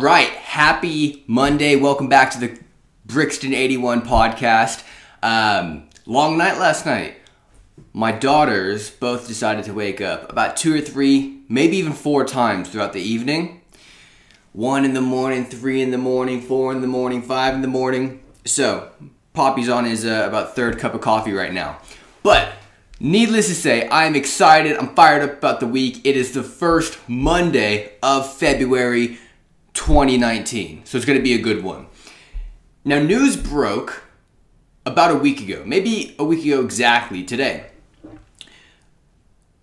Right, happy Monday. Welcome back to the Brixton 81 podcast. Um, long night last night. My daughters both decided to wake up about two or three, maybe even four times throughout the evening. One in the morning, three in the morning, four in the morning, five in the morning. So, Poppy's on his uh, about third cup of coffee right now. But Needless to say, I'm excited. I'm fired up about the week. It is the first Monday of February 2019. So it's going to be a good one. Now, news broke about a week ago, maybe a week ago exactly today,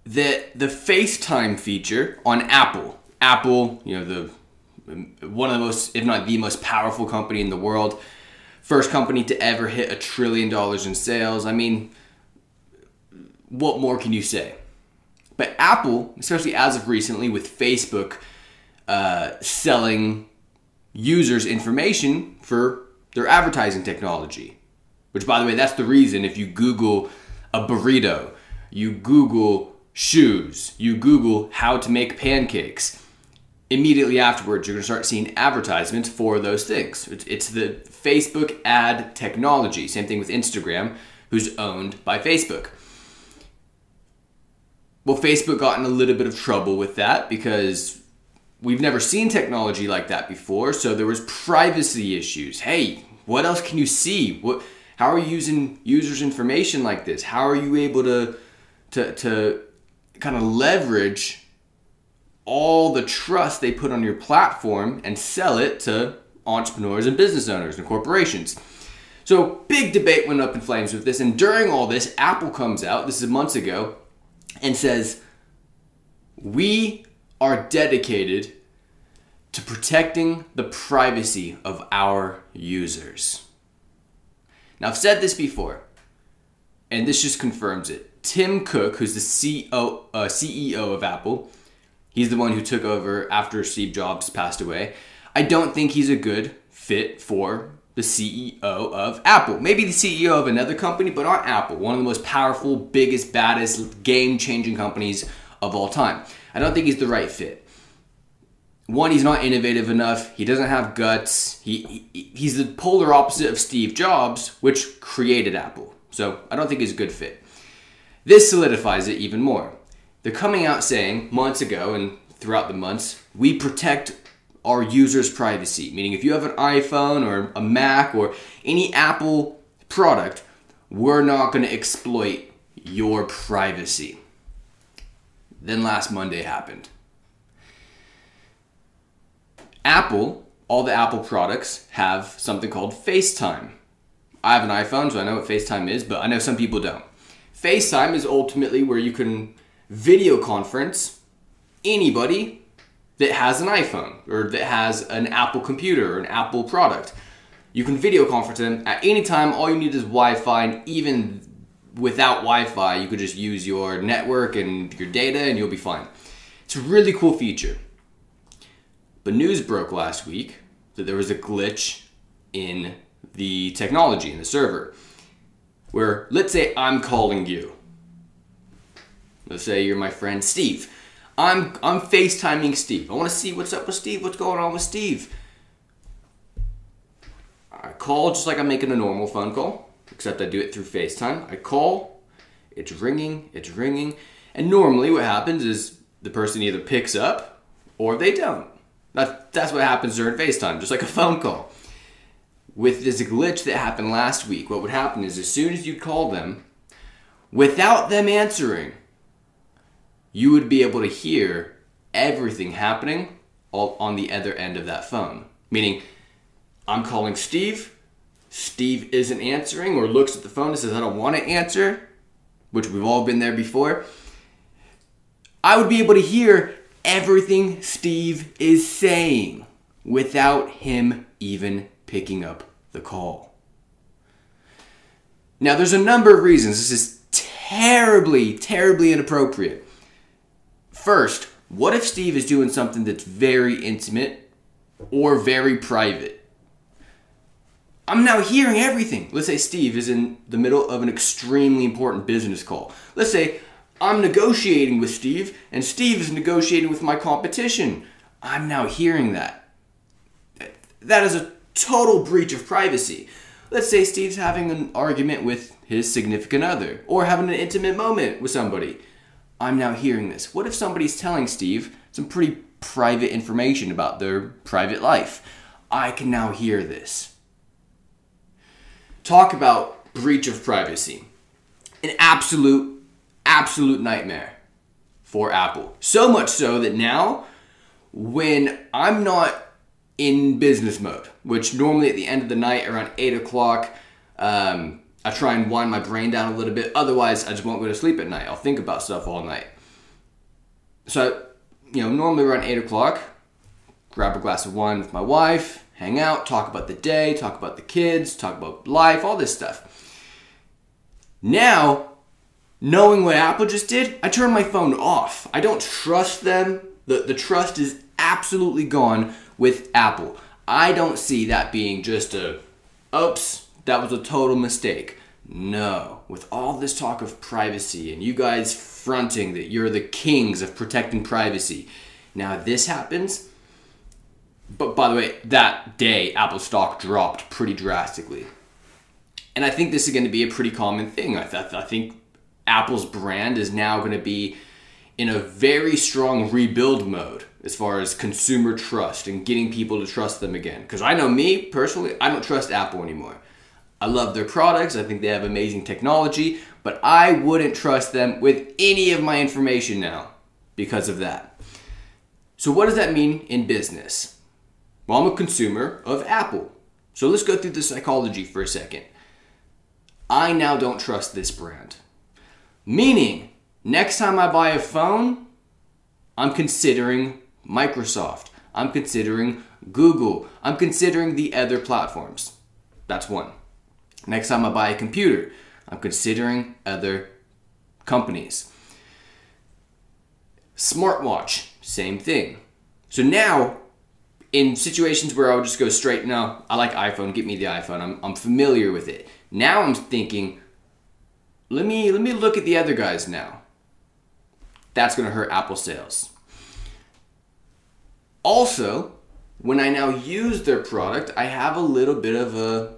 that the FaceTime feature on Apple, Apple, you know, the one of the most, if not the most powerful company in the world, first company to ever hit a trillion dollars in sales. I mean, what more can you say? But Apple, especially as of recently with Facebook uh, selling users information for their advertising technology, which, by the way, that's the reason if you Google a burrito, you Google shoes, you Google how to make pancakes, immediately afterwards you're going to start seeing advertisements for those things. It's the Facebook ad technology. Same thing with Instagram, who's owned by Facebook. Well, Facebook got in a little bit of trouble with that because we've never seen technology like that before. So there was privacy issues. Hey, what else can you see? What? How are you using users' information like this? How are you able to to to kind of leverage all the trust they put on your platform and sell it to entrepreneurs and business owners and corporations? So big debate went up in flames with this, and during all this, Apple comes out. This is months ago and says, We are dedicated to protecting the privacy of our users. Now, I've said this before, and this just confirms it. Tim Cook, who's the CEO, uh, CEO of Apple, he's the one who took over after Steve Jobs passed away. I don't think he's a good fit for the CEO of Apple. Maybe the CEO of another company, but not Apple, one of the most powerful, biggest, baddest, game changing companies of all time. I don't think he's the right fit. One, he's not innovative enough. He doesn't have guts. He, he he's the polar opposite of Steve Jobs, which created Apple. So I don't think he's a good fit. This solidifies it even more. They're coming out saying months ago and throughout the months, we protect our users' privacy. Meaning, if you have an iPhone or a Mac or any Apple product, we're not going to exploit your privacy. Then last Monday happened. Apple, all the Apple products have something called FaceTime. I have an iPhone, so I know what FaceTime is, but I know some people don't. FaceTime is ultimately where you can video conference anybody that has an iPhone or that has an Apple computer or an Apple product. You can video conference them at any time. All you need is Wi Fi, and even without Wi Fi, you could just use your network and your data and you'll be fine. It's a really cool feature. But news broke last week that there was a glitch in the technology, in the server, where let's say I'm calling you. Let's say you're my friend Steve I'm I'm FaceTiming Steve. I want to see what's up with Steve. What's going on with Steve? I call just like I'm making a normal phone call, except I do it through FaceTime. I call, it's ringing, it's ringing, and normally what happens is the person either picks up or they don't. That, that's what happens during FaceTime, just like a phone call. With this glitch that happened last week, what would happen is as soon as you'd call them, without them answering, you would be able to hear everything happening on the other end of that phone. Meaning, I'm calling Steve, Steve isn't answering or looks at the phone and says, I don't want to answer, which we've all been there before. I would be able to hear everything Steve is saying without him even picking up the call. Now, there's a number of reasons this is terribly, terribly inappropriate. First, what if Steve is doing something that's very intimate or very private? I'm now hearing everything. Let's say Steve is in the middle of an extremely important business call. Let's say I'm negotiating with Steve and Steve is negotiating with my competition. I'm now hearing that. that is a total breach of privacy. Let's say Steve's having an argument with his significant other or having an intimate moment with somebody. I'm now hearing this. What if somebody's telling Steve some pretty private information about their private life? I can now hear this. Talk about breach of privacy. An absolute, absolute nightmare for Apple. So much so that now, when I'm not in business mode, which normally at the end of the night around 8 o'clock, um, I try and wind my brain down a little bit. Otherwise, I just won't go to sleep at night. I'll think about stuff all night. So, you know, normally around 8 o'clock, grab a glass of wine with my wife, hang out, talk about the day, talk about the kids, talk about life, all this stuff. Now, knowing what Apple just did, I turn my phone off. I don't trust them. The, the trust is absolutely gone with Apple. I don't see that being just a, oops, that was a total mistake. No, with all this talk of privacy and you guys fronting that you're the kings of protecting privacy, now this happens. But by the way, that day Apple stock dropped pretty drastically. And I think this is going to be a pretty common thing. I, th- I think Apple's brand is now going to be in a very strong rebuild mode as far as consumer trust and getting people to trust them again. Because I know me personally, I don't trust Apple anymore. I love their products, I think they have amazing technology, but I wouldn't trust them with any of my information now because of that. So, what does that mean in business? Well, I'm a consumer of Apple. So, let's go through the psychology for a second. I now don't trust this brand. Meaning, next time I buy a phone, I'm considering Microsoft. I'm considering Google. I'm considering the other platforms. That's one. Next time I buy a computer, I'm considering other companies. Smartwatch, same thing. So now, in situations where I would just go straight, no, I like iPhone, get me the iPhone, I'm, I'm familiar with it. Now I'm thinking, let me let me look at the other guys now. That's gonna hurt Apple sales. Also, when I now use their product, I have a little bit of a,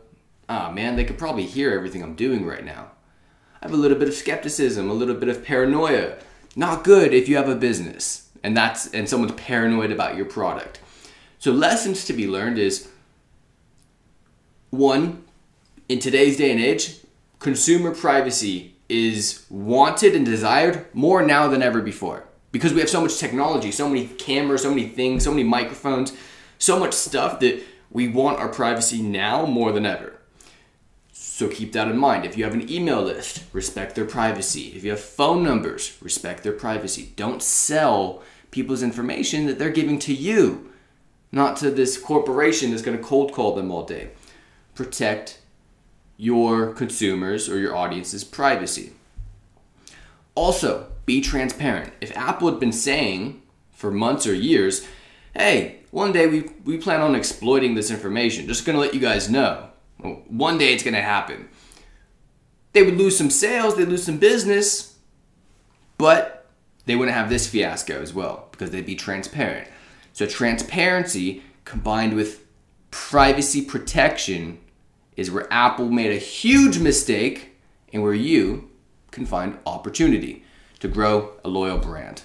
ah oh man, they could probably hear everything I'm doing right now. I have a little bit of skepticism, a little bit of paranoia. Not good if you have a business and that's and someone's paranoid about your product. So lessons to be learned is one, in today's day and age, consumer privacy is wanted and desired more now than ever before because we have so much technology, so many cameras, so many things, so many microphones, so much stuff that we want our privacy now more than ever. So keep that in mind. If you have an email list, respect their privacy. If you have phone numbers, respect their privacy. Don't sell people's information that they're giving to you, not to this corporation that's going to cold call them all day. Protect your consumers or your audience's privacy. Also, be transparent. If Apple had been saying for months or years, hey, one day we, we plan on exploiting this information, just gonna let you guys know. One day it's gonna happen. They would lose some sales, they'd lose some business, but they wouldn't have this fiasco as well because they'd be transparent. So, transparency combined with privacy protection is where Apple made a huge mistake and where you can find opportunity to grow a loyal brand.